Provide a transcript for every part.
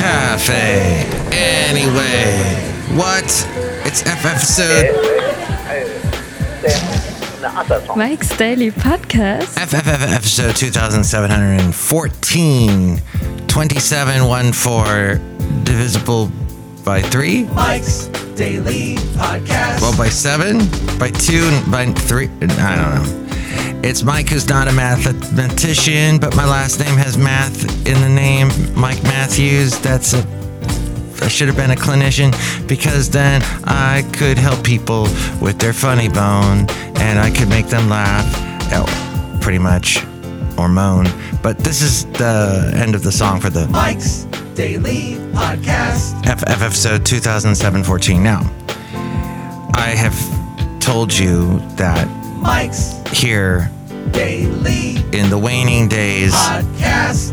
Cafe. Anyway, what? It's F episode Mike's Daily Podcast. FFF episode 2714. 2714 divisible by 3? Mike's Daily Podcast. Well, by 7? By 2? By 3? I don't know. It's Mike who's not a mathematician, but my last name has math in the name. Mike Matthews. That's a I should have been a clinician because then I could help people with their funny bone and I could make them laugh, oh, pretty much, or moan. But this is the end of the song for the Mike's Daily Podcast. FF episode 2007-14. Now, I have told you that Mike's here Daily in the waning days Podcast.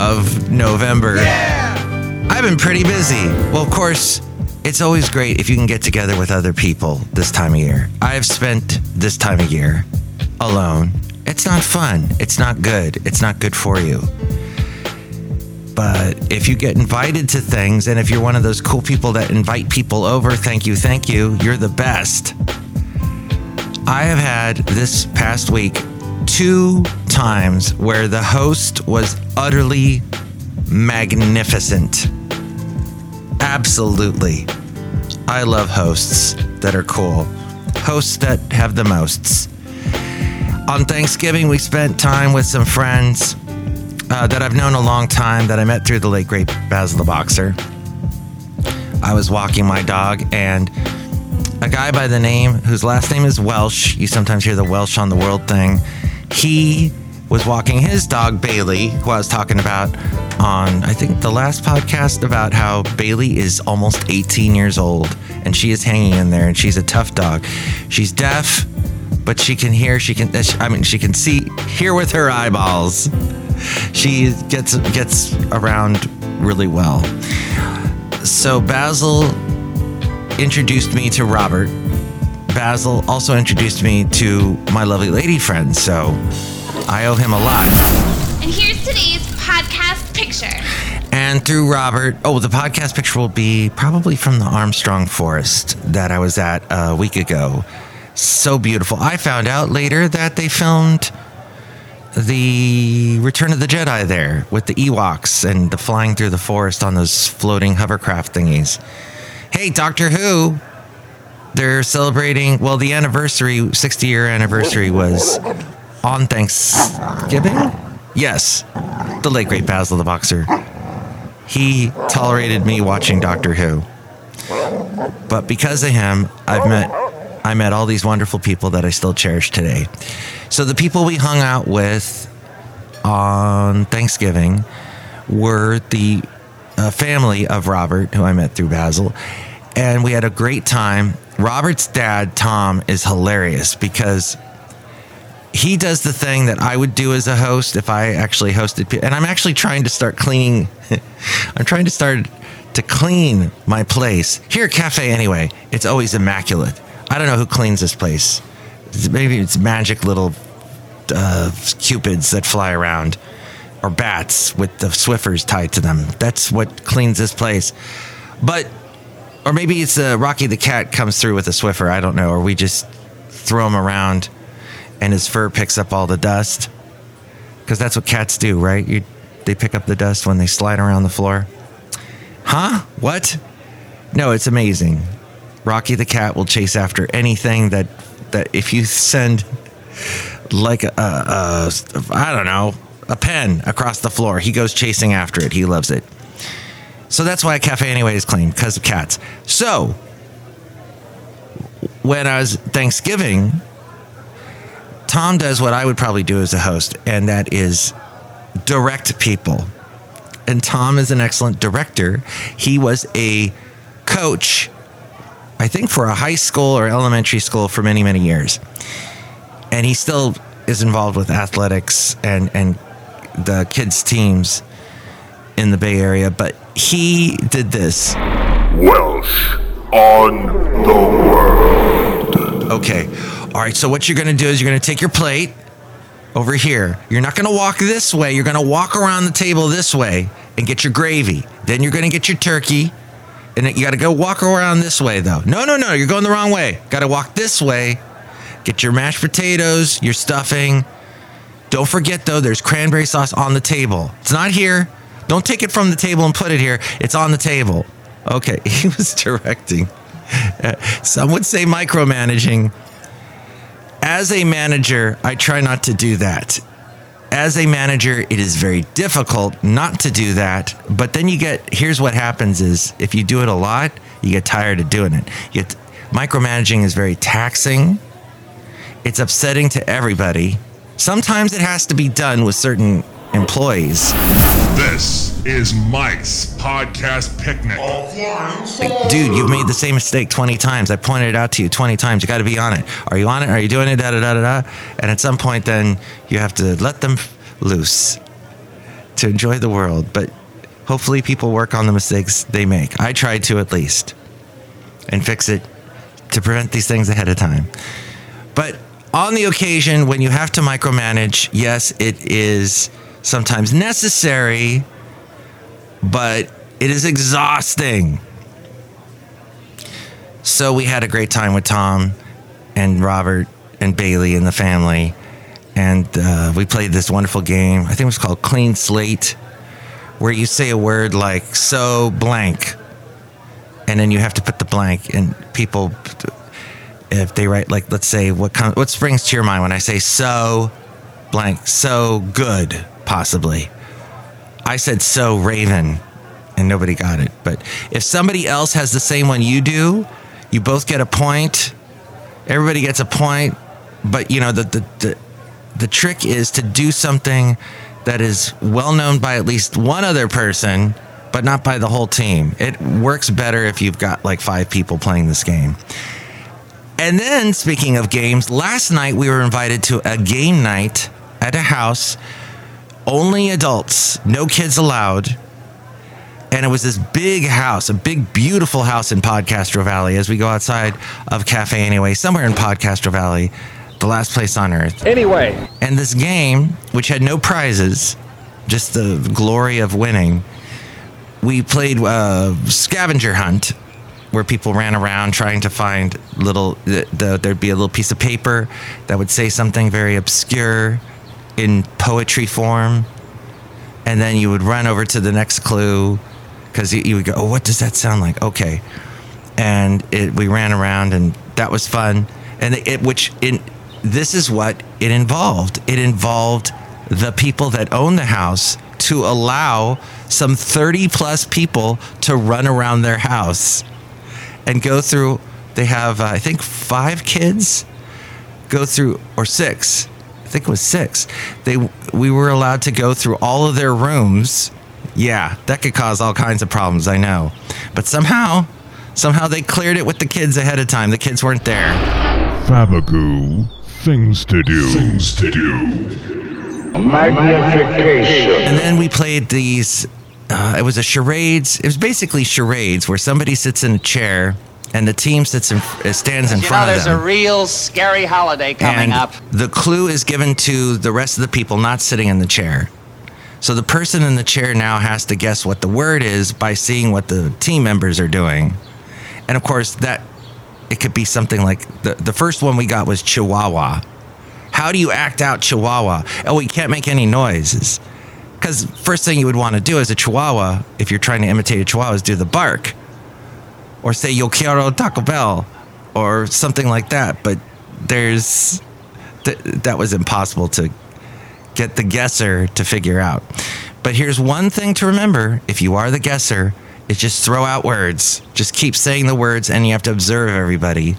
of November, Yeah. I've been pretty busy. Well, of course, it's always great if you can get together with other people this time of year. I've spent this time of year alone. It's not fun. It's not good. It's not good for you. But if you get invited to things, and if you're one of those cool people that invite people over, thank you, thank you, you're the best. I have had this past week two times where the host was utterly magnificent. Absolutely. I love hosts that are cool, hosts that have the mosts. On Thanksgiving, we spent time with some friends uh, that I've known a long time that I met through the late great Basil the Boxer. I was walking my dog, and a guy by the name, whose last name is Welsh, you sometimes hear the Welsh on the World thing, he was walking his dog Bailey, who I was talking about on, I think, the last podcast about how Bailey is almost 18 years old and she is hanging in there and she's a tough dog. She's deaf, but she can hear, she can, uh, I mean, she can see, hear with her eyeballs. She gets gets around really well. So Basil introduced me to Robert. Basil also introduced me to my lovely lady friend, so I owe him a lot. And here's today's podcast picture. And through Robert, oh, the podcast picture will be probably from the Armstrong Forest that I was at a week ago. So beautiful. I found out later that they filmed the Return of the Jedi there with the Ewoks and the flying through the forest on those floating hovercraft thingies. Hey, Doctor Who. They're celebrating, well, the anniversary, 60 year anniversary was on Thanksgiving? Yes. The late great Basil the Boxer. He tolerated me watching Doctor Who. But because of him, I've met I met all these wonderful people that I still cherish today. So the people we hung out with on Thanksgiving were the uh, family of Robert, who I met through Basil, and we had a great time. Robert's dad, Tom, is hilarious because he does the thing that I would do as a host if I actually hosted people. And I'm actually trying to start cleaning. I'm trying to start to clean my place here at Cafe. Anyway, it's always immaculate. I don't know who cleans this place. Maybe it's magic little uh, cupids that fly around, or bats with the Swiffers tied to them. That's what cleans this place. But, or maybe it's uh, Rocky the cat comes through with a Swiffer. I don't know. Or we just throw him around and his fur picks up all the dust. Because that's what cats do, right? You, they pick up the dust when they slide around the floor. Huh? What? No, it's amazing. Rocky the cat will chase after anything that that if you send like a, a, a I don't know a pen across the floor, he goes chasing after it. He loves it. So that's why Cafe Anyway is clean because of cats. So when I was Thanksgiving, Tom does what I would probably do as a host, and that is direct people. And Tom is an excellent director. He was a coach, I think, for a high school or elementary school for many, many years. And he still is involved with athletics and, and the kids' teams in the Bay Area. But he did this. Welsh on the world. Okay. All right. So what you're going to do is you're going to take your plate over here. You're not going to walk this way. You're going to walk around the table this way. and get your gravy. Then you're going to get your turkey. And you got to go walk around this way, though. No, no, no. You're going the wrong way. Got to walk this way. Get your mashed potatoes, your stuffing. Don't forget, though, there's cranberry sauce on the table. It's not here. Don't take it from the table and put it here. It's on the table. Okay. He was directing. Some would say micromanaging. As a manager, I try not to do that as a manager, it is very difficult not to do that. But then you get here's what happens is if you do it a lot, you get tired of doing it. You micromanaging is very taxing. It's upsetting to everybody. Sometimes it has to be done with certain employees. This is Mike's podcast picnic. Dude, you've made the same mistake 20 times. I pointed it out to you 20 times. You got to be on it. Are you on it? Are you doing it? Da da da da da. And at some point, then you have to let them loose to enjoy the world. But hopefully, people work on the mistakes they make. I tried to at least and fix it to prevent these things ahead of time. But on the occasion when you have to micromanage, yes, it is sometimes necessary, but it is exhausting. So we had a great time with Tom and Robert and Bailey and the family. And uh, we played this wonderful game. I think it was called Clean Slate, where you say a word like so blank. And then you have to put the blank, and people, if they write, like, let's say, what, comes, what springs to your mind when I say so blank, so good, possibly. I said so Raven, and nobody got it. But if somebody else has the same one you do, you both get a point. Everybody gets a point. But you know the the the, the trick is to do something that is well known by at least one other person, but not by the whole team. It works better if you've got like five people playing this game. And then, speaking of games, last night we were invited to a game night at a house only adults, no kids allowed. And it was this big house, a big, beautiful house in Podcastro Valley as we go outside of Cafe Anyway, somewhere in Podcastro Valley, the last place on earth. Anyway. And this game, which had no prizes, just the glory of winning, we played uh, scavenger hunt where people ran around trying to find little, the, the, there'd be a little piece of paper that would say something very obscure in poetry form, and then you would run over to the next clue because you, you, would go, "Oh, what does that sound like?" Okay, and it, we ran around, and that was fun. And it, which in this is what it involved. It involved the people that own the house to allow some 30 plus people to run around their house and go through they have uh, i think five kids go through or six think it was six. They we were allowed to go through all of their rooms. Yeah, that could cause all kinds of problems, I know. But somehow, somehow they cleared it with the kids ahead of time. The kids weren't there. Fabagoo, things to do. Things to do. Magnification. And then we played these. Uh, it was a charades. It was basically charades where somebody sits in a chair and the team sits in, uh, stands in You front know, of them. there's a real scary holiday coming and up. the clue is given to the rest of the people not sitting in the chair. So the person in the chair now has to guess what the word is by seeing what the team members are doing. And of course, that it could be something like the, the first one we got was Chihuahua. How do you act out Chihuahua? Oh, you can't make any noises. Because first thing you would want to do as a Chihuahua, if you're trying to imitate a Chihuahua, is do the bark or say yo quiero Taco Bell or something like that. But there's th- that was impossible to get the guesser to figure out. But here's one thing to remember: if you are the guesser, is just throw out words. Just keep saying the words, and you have to observe everybody.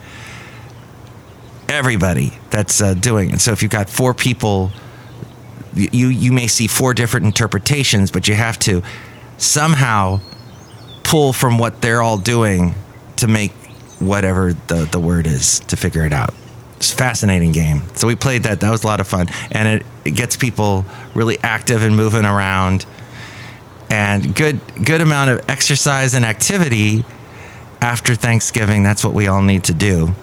Everybody that's uh, doing it. So if you've got four people, you you may see four different interpretations, but you have to somehow pull from what they're all doing to make whatever the, the word is to figure it out. It's a fascinating game. So we played that. That was a lot of fun. And it, it gets people really active and moving around. And good good amount of exercise and activity after Thanksgiving. That's what we all need to do.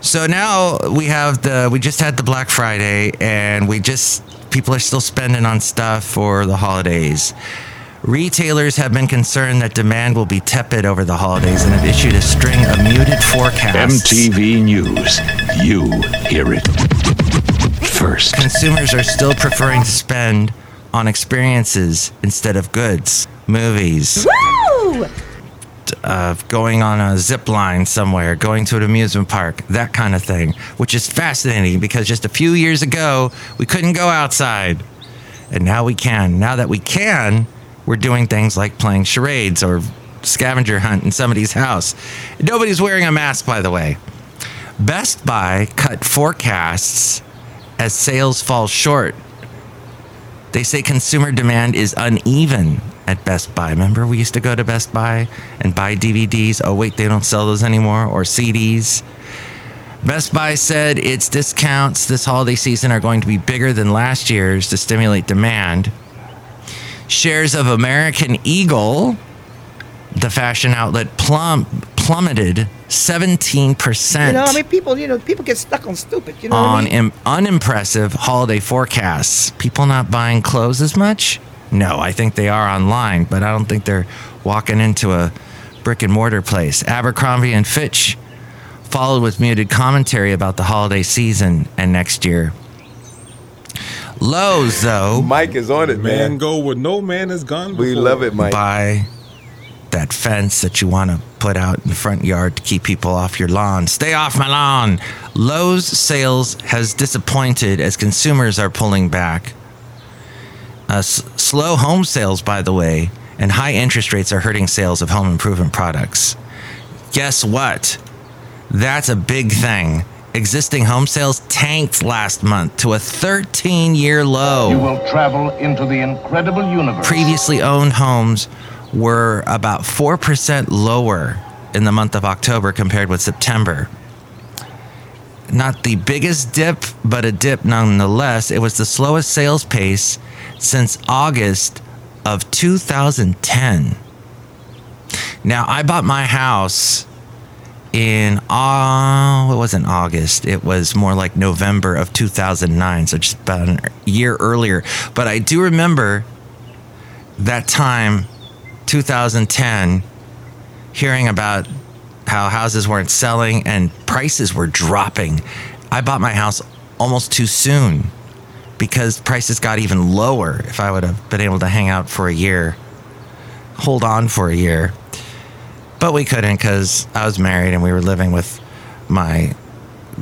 So now we have the we just had the Black Friday and we just People are still spending on stuff for the holidays. Retailers have been concerned that demand will be tepid over the holidays and have issued a string of muted forecasts. MTV News. You hear it first. Consumers are still preferring to spend on experiences instead of goods, movies, Woo! uh, going on a zip line somewhere, going to an amusement park, that kind of thing, which is fascinating because just a few years ago, we couldn't go outside. And now we can. Now that we can, we're doing things like playing charades or scavenger hunt in somebody's house. Nobody's wearing a mask, by the way. Best Buy cut forecasts as sales fall short. They say consumer demand is uneven at Best Buy. Remember, we used to go to Best Buy and buy DVDs. Oh, wait, they don't sell those anymore, or CDs. Best Buy said its discounts this holiday season are going to be bigger than last year's to stimulate demand. Shares of American Eagle, the fashion outlet, plum- plummeted 17% You know, I mean, people, you know, people get stuck on stupid. You know what I on mean? Im- unimpressive holiday forecasts. People not buying clothes as much? No, I think they are online, but I don't think they're walking into a brick and mortar place. Abercrombie and Fitch followed with muted commentary about the holiday season and next year. Lowe's, though, Mike is on it, Man man. go where no man has gone before. We love it, Mike. buy that fence that you want to put out in the front yard to keep people off your lawn. Stay off my lawn. Lowe's sales has disappointed as consumers are pulling back. Uh, s- slow home sales, by the way, and high interest rates are hurting sales of home improvement products. Guess what? That's a big thing. Existing home sales tanked last month to a 13 year low. You will travel into the incredible universe. previously owned homes were about 4% lower in the month of October compared with September. Not the biggest dip, but a dip nonetheless. It was the slowest sales pace since August of 2010. Now, I bought my house in uh, it wasn't August. It was more like November of 2009, so just about a year earlier. But I do remember that time, 2010, hearing about how houses weren't selling and prices were dropping. I bought my house almost too soon because prices got even lower if I would have been able to hang out for a year, hold on for a year. But we couldn't because I was married and we were living with my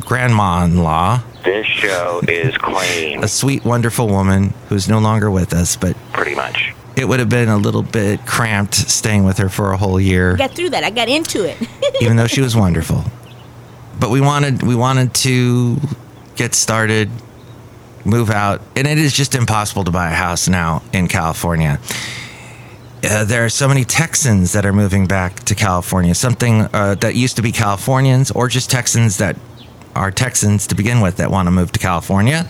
grandma in law, This show is clean, a sweet, wonderful woman who's no longer with us, but pretty much. it would have been a little bit cramped staying with her for a whole year, I Got through that. I got into it. even though she was wonderful. But we wanted we wanted to get started, move out, and it is just impossible to buy a house now in California. Uh, there are so many Texans that are moving back to California. Something uh, that used to be Californians, or just Texans that are Texans to begin with that want to move to California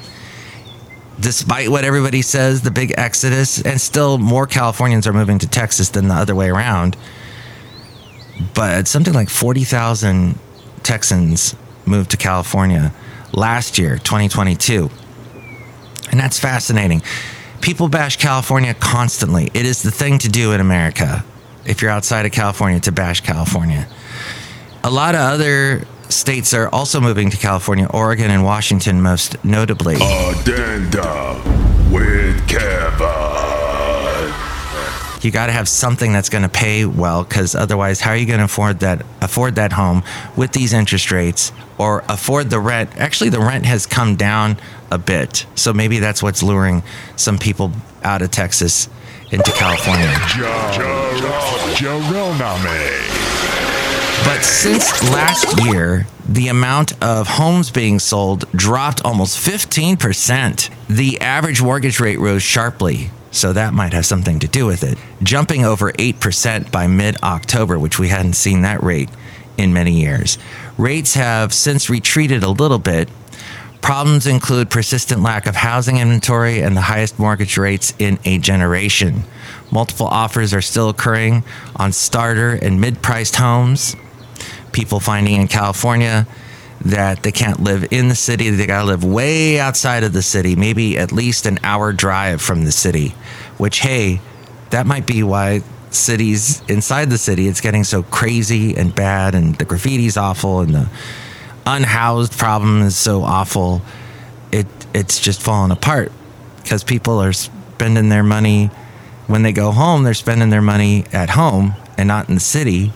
despite what everybody says, the big exodus, and still more Californians are moving to Texas than the other way around. But something like 40,000 Texans moved to California last year, 2022. And that's fascinating. People bash California constantly. It is the thing to do in America if you're outside of California to bash California. A lot of other states are also moving to California, Oregon and Washington, most notably. Addenda with Kevin. You got to have something that's going to pay well because otherwise how are you going to afford that afford that home with these interest rates or afford the rent? Actually the rent has come down a bit so maybe that's what's luring some people out of texas into california. But since last year, the amount of homes being sold dropped almost 15%. The average mortgage rate rose sharply, so that might have something to do with it, jumping over 8% by mid October, which we hadn't seen that rate in many years. Rates have since retreated a little bit. Problems include persistent lack of housing inventory and the highest mortgage rates in a generation. Multiple offers are still occurring on starter and mid priced homes people finding in California that they can't live in the city. They got to live way outside of the city, maybe at least an hour drive from the city, which, hey, that might be why cities inside the city it's getting so crazy and bad and the graffiti's awful and the unhoused problem is so awful. It it's just falling apart because people are spending their money. When they go home they're spending their money at home and not in the city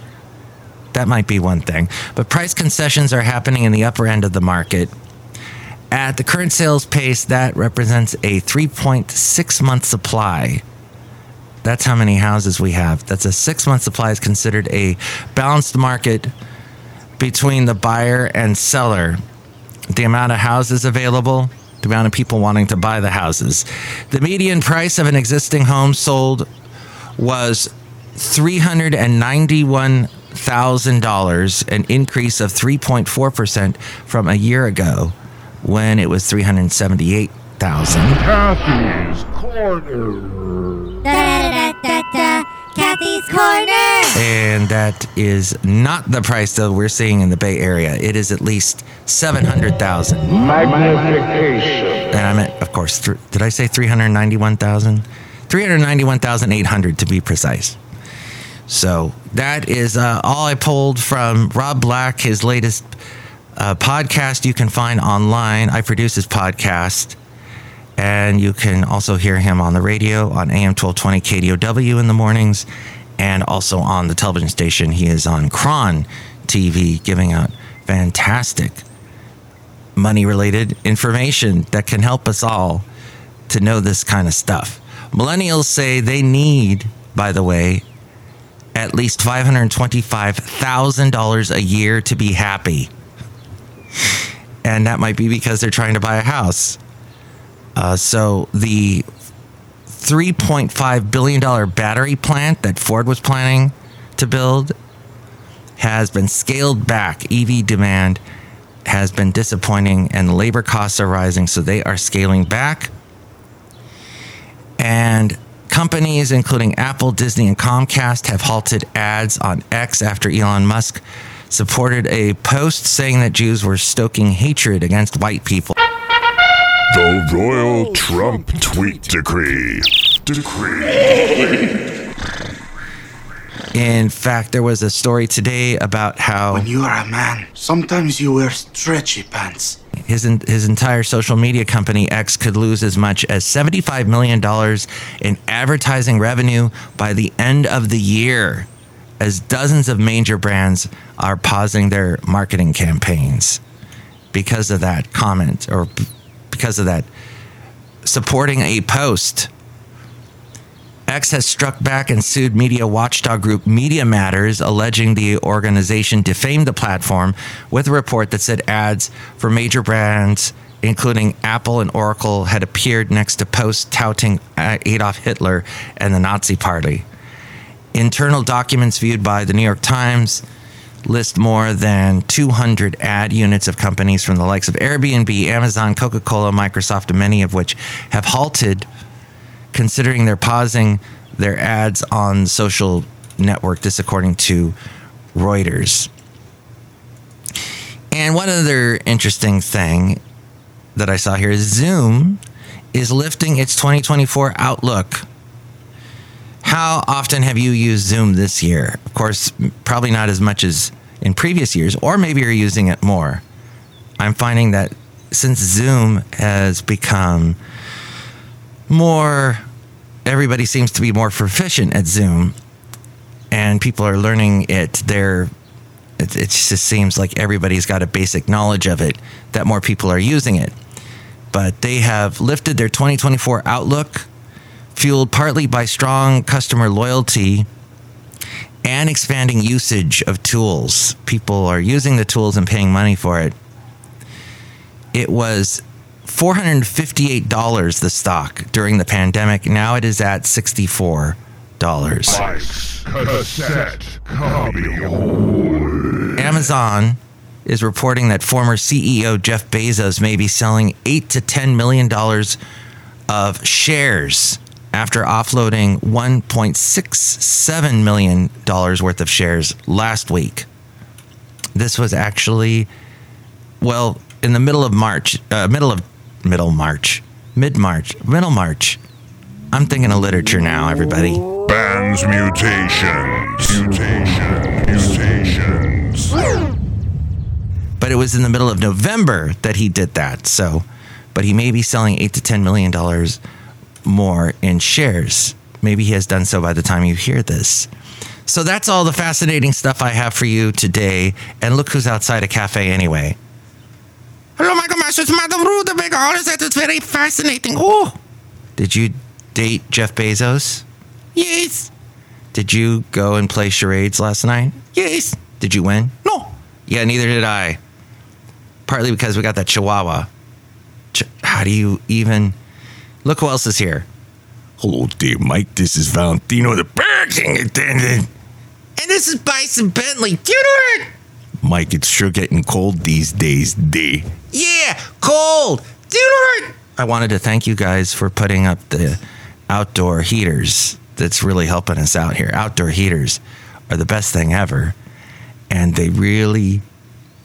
that might be one thing but price concessions are happening in the upper end of the market at the current sales pace that represents a 3.6 month supply that's how many houses we have. That's a six month supply is considered a balanced market between the buyer and seller. The amount of houses available, the amount of people wanting to buy the houses. The median price of an existing home sold was $391,000, an increase of 3.4% from a year ago when it was 378,000. Kathy's Corner. Da, da, da, Kathy's Corner. And that is not the price that we're seeing in the Bay Area. It is at least 700,000. Magnification. And I meant, of course, th- did I say 391,000? 391,800 to be precise. So that is uh, all I pulled from Rob Black, his latest uh, podcast you can find online. I produce his podcast. And you can also hear him on the radio on AM 1220 KDOW in the mornings and also on the television station. He is on Kron TV giving out fantastic money related information that can help us all to know this kind of stuff. Millennials say they need, by the way, at least $525,000 a year to be happy. And that might be because they're trying to buy a house. Uh, so the $3.5 billion battery plant that Ford was planning to build has been scaled back. EV demand has been disappointing and labor costs are rising, so they are scaling back. And companies, including Apple, Disney, and Comcast, have halted ads on X after Elon Musk supported a post saying that Jews were stoking hatred against white people. The Royal Trump Tweet Decree. Decree. In fact, there was a story today about how When you are a man, sometimes you wear stretchy pants. His his entire social media company X could lose as much as 75 million dollars in advertising revenue by the end of the year as dozens of major brands are pausing their marketing campaigns because of that comment or because of that. Supporting a post X has struck back and sued media watchdog group Media Matters, alleging the organization defamed the platform with a report that said ads for major brands, including Apple and Oracle, had appeared next to posts touting Adolf Hitler and the Nazi Party. Internal documents viewed by the New York Times list more than 200 ad units of companies from the likes of Airbnb, Amazon, Coca Cola, Microsoft, and many of which have halted considering they're pausing their ads on social network. This, according to Reuters. And one other interesting thing that I saw here is Zoom is lifting its 2024 outlook. How often have you used Zoom this year? Of course, probably not as much as in previous years, or maybe you're using it more. I'm finding that since Zoom has become more everybody seems to be more proficient at zoom and people are learning it they're it, it just seems like everybody's got a basic knowledge of it that more people are using it. But they have lifted their 2024 outlook fueled partly by strong customer loyalty and expanding usage of tools. People are using the tools and paying money for it. It was $458 the stock during the pandemic. Now it is at $64. Cassette Copy Amazon is reporting that former CEO Jeff Bezos may be selling 8 to 10 million dollars of shares after offloading 1.67 million dollars worth of shares last week. This was actually well, in the middle of March, uh, middle of middle March, mid March, middle March. I'm thinking of literature now, everybody. Bands mutations. Mutations. Mutations. But it was in the middle of November that he did that. So, but he may be selling eight to ten million dollars more in shares. Maybe he has done so by the time you hear this. So that's all the fascinating stuff I have for you today. And look who's outside a cafe anyway. Hello, Michael Masters, Madame Rootabega. All is that it's very fascinating. Oh, did you date Jeff Bezos? Yes. Did you go and play charades last night? Yes. Did you win? No. Yeah, neither did I. Partly because we got that Chihuahua. Ch- How do you even look? Who else is here? Hello there, Mike. This is Valentino, the parking attendant. And this is Bison Bentley. Do you know it? Mike, it's sure getting cold these days, day. Yeah, cold. Do you know it? I wanted to thank you guys for putting up the outdoor heaters. That's really helping us out here. Outdoor heaters are the best thing ever. And they really,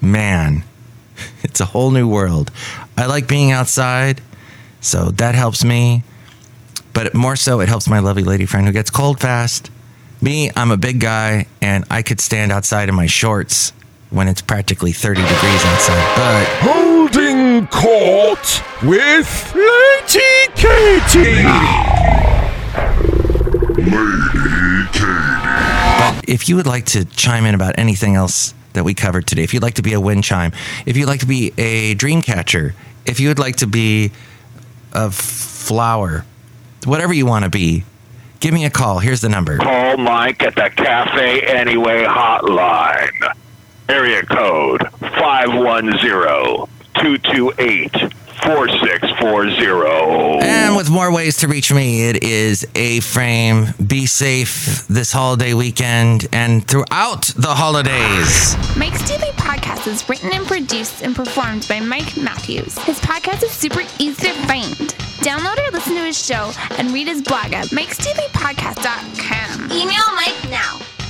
man, it's a whole new world. I like being outside, so that helps me. But more so, it helps my lovely lady friend who gets cold fast. Me, I'm a big guy, and I could stand outside in my shorts when it's practically 30 degrees outside. But Holding court with Lady Katie. Lady Katie. But if you would like to chime in about anything else that we covered today, if you'd like to be a wind chime, if you'd like to be a dream catcher, if you would like to be a flower, whatever you want to be, give me a call. Here's the number. Call Mike at the Cafe Anyway hotline. Area code 510-228-4640. And with more ways to reach me, it is A Frame. Be safe this holiday weekend and throughout the holidays. Mike's Daily Podcast is written and produced and performed by Mike Matthews. His podcast is super easy to find. Download or listen to his show and read his blog at mikesdailypodcast.com. Email Mike now